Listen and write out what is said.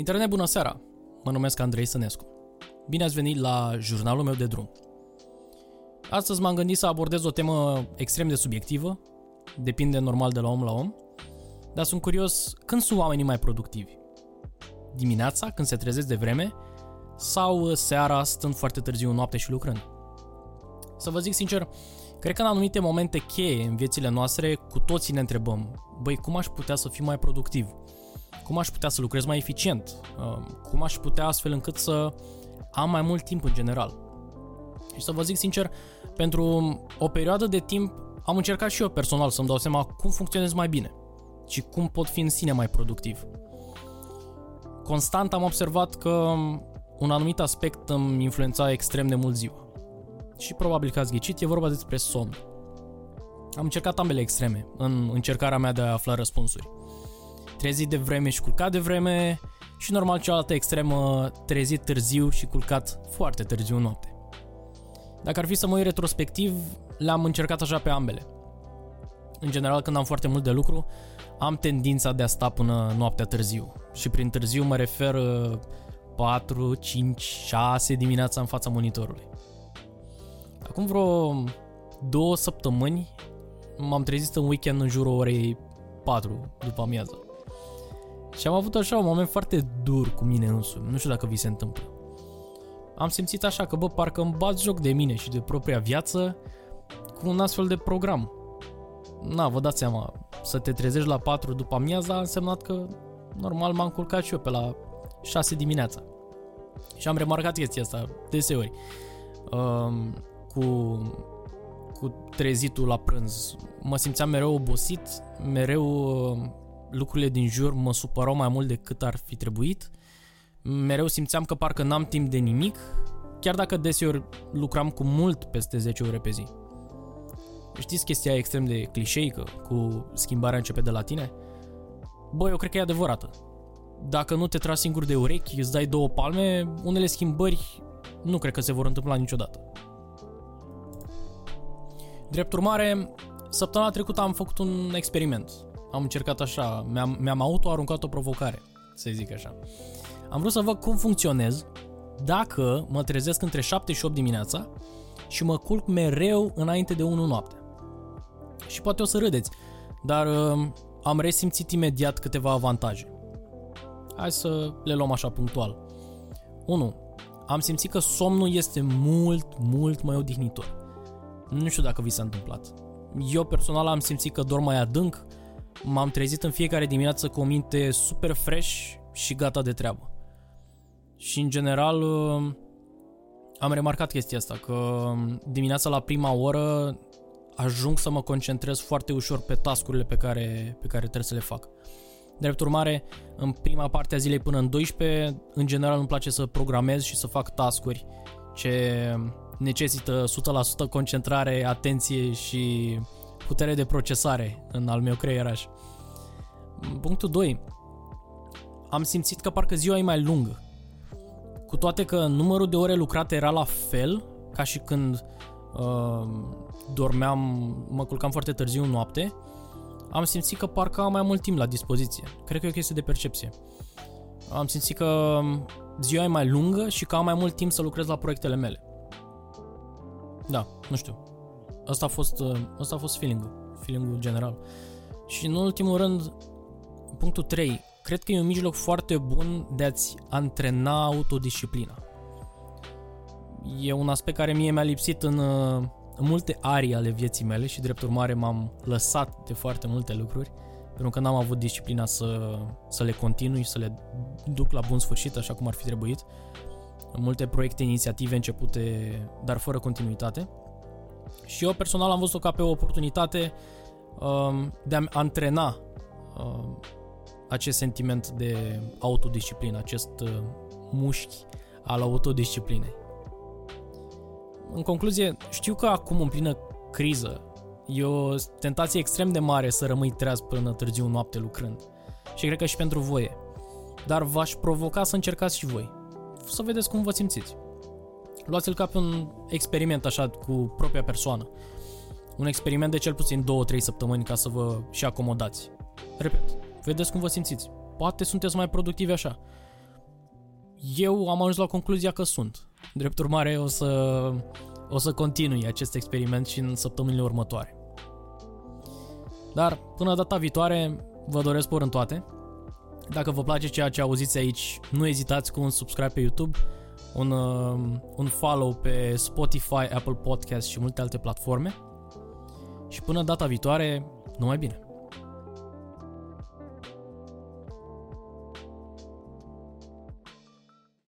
Internet, bună seara! Mă numesc Andrei Sănescu. Bine ați venit la jurnalul meu de drum. Astăzi m-am gândit să abordez o temă extrem de subiectivă, depinde normal de la om la om, dar sunt curios când sunt oamenii mai productivi. Dimineața, când se trezesc de vreme, sau seara, stând foarte târziu în noapte și lucrând. Să vă zic sincer, cred că în anumite momente cheie în viețile noastre, cu toții ne întrebăm, băi, cum aș putea să fiu mai productiv? Cum aș putea să lucrez mai eficient, uh, cum aș putea astfel încât să am mai mult timp în general. Și să vă zic sincer, pentru o perioadă de timp am încercat și eu personal să-mi dau seama cum funcționez mai bine și cum pot fi în sine mai productiv. Constant am observat că un anumit aspect îmi influența extrem de mult ziua. Și probabil că ați ghicit, e vorba despre somn. Am încercat ambele extreme în încercarea mea de a afla răspunsuri trezit de vreme și culcat de vreme și normal cealaltă extremă trezit târziu și culcat foarte târziu în noapte. Dacă ar fi să mă uit retrospectiv, le-am încercat așa pe ambele. În general, când am foarte mult de lucru, am tendința de a sta până noaptea târziu. Și prin târziu mă refer 4, 5, 6 dimineața în fața monitorului. Acum vreo două săptămâni m-am trezit în weekend în jurul orei 4 după amiază. Și am avut așa un moment foarte dur cu mine însumi. Nu știu dacă vi se întâmplă. Am simțit așa că, bă, parcă îmi bat joc de mine și de propria viață cu un astfel de program. Na, vă dați seama, să te trezești la 4 după amiaza a însemnat că normal m-am culcat și eu pe la 6 dimineața. Și am remarcat chestia asta deseori. Um, cu, cu trezitul la prânz. Mă simțeam mereu obosit, mereu lucrurile din jur mă supărau mai mult decât ar fi trebuit. Mereu simțeam că parcă n-am timp de nimic, chiar dacă deseori lucram cu mult peste 10 ore pe zi. Știți chestia extrem de clișeică cu schimbarea începe de la tine? Bă, eu cred că e adevărată. Dacă nu te tragi singur de urechi, îți dai două palme, unele schimbări nu cred că se vor întâmpla niciodată. Drept urmare, săptămâna trecută am făcut un experiment am încercat așa, mi-am, mi-am auto-aruncat o provocare, să zic așa. Am vrut să văd cum funcționez dacă mă trezesc între 7 și 8 dimineața și mă culc mereu înainte de 1 noapte. Și poate o să râdeți, dar uh, am resimțit imediat câteva avantaje. Hai să le luăm așa punctual. 1. Am simțit că somnul este mult, mult mai odihnitor. Nu știu dacă vi s-a întâmplat. Eu personal am simțit că dorm mai adânc, m-am trezit în fiecare dimineață cu o minte super fresh și gata de treabă. Și în general uh, am remarcat chestia asta, că um, dimineața la prima oră ajung să mă concentrez foarte ușor pe tascurile pe care, pe care trebuie să le fac. Drept urmare, în prima parte a zilei până în 12, în general îmi place să programez și să fac tascuri ce necesită 100% concentrare, atenție și putere de procesare în al meu creieraș. Punctul 2. Am simțit că parcă ziua e mai lungă. Cu toate că numărul de ore lucrate era la fel, ca și când uh, dormeam, mă culcam foarte târziu în noapte, am simțit că parcă am mai mult timp la dispoziție. Cred că e o chestie de percepție. Am simțit că ziua e mai lungă și că am mai mult timp să lucrez la proiectele mele. Da, nu știu. Asta a fost, asta uh, a fost feeling-ul, feeling-ul general. Și în ultimul rând, punctul 3. Cred că e un mijloc foarte bun de a-ți antrena autodisciplina. E un aspect care mie mi-a lipsit în, uh, în multe arii ale vieții mele și drept urmare m-am lăsat de foarte multe lucruri pentru că n-am avut disciplina să, să le continui și să le duc la bun sfârșit așa cum ar fi trebuit. Multe proiecte, inițiative începute, dar fără continuitate. Și eu personal am văzut-o ca pe o oportunitate um, de a antrena um, acest sentiment de autodisciplină, acest uh, mușchi al autodisciplinei. În concluzie, știu că acum în plină criză e o tentație extrem de mare să rămâi treaz până târziu noapte lucrând. Și cred că și pentru voi. Dar v-aș provoca să încercați și voi. Să vedeți cum vă simțiți. Luați-l ca pe un experiment așa cu propria persoană. Un experiment de cel puțin 2-3 săptămâni ca să vă și acomodați. Repet, vedeți cum vă simțiți. Poate sunteți mai productivi așa. eu am ajuns la concluzia că sunt. Drept urmare, o să, o să continui acest experiment și în săptămânile următoare. Dar, până data viitoare, vă doresc spor în toate. Dacă vă place ceea ce auziți aici, nu ezitați cu un subscribe pe YouTube, un, uh, un follow pe Spotify, Apple Podcast și multe alte platforme. Și până data viitoare, numai bine!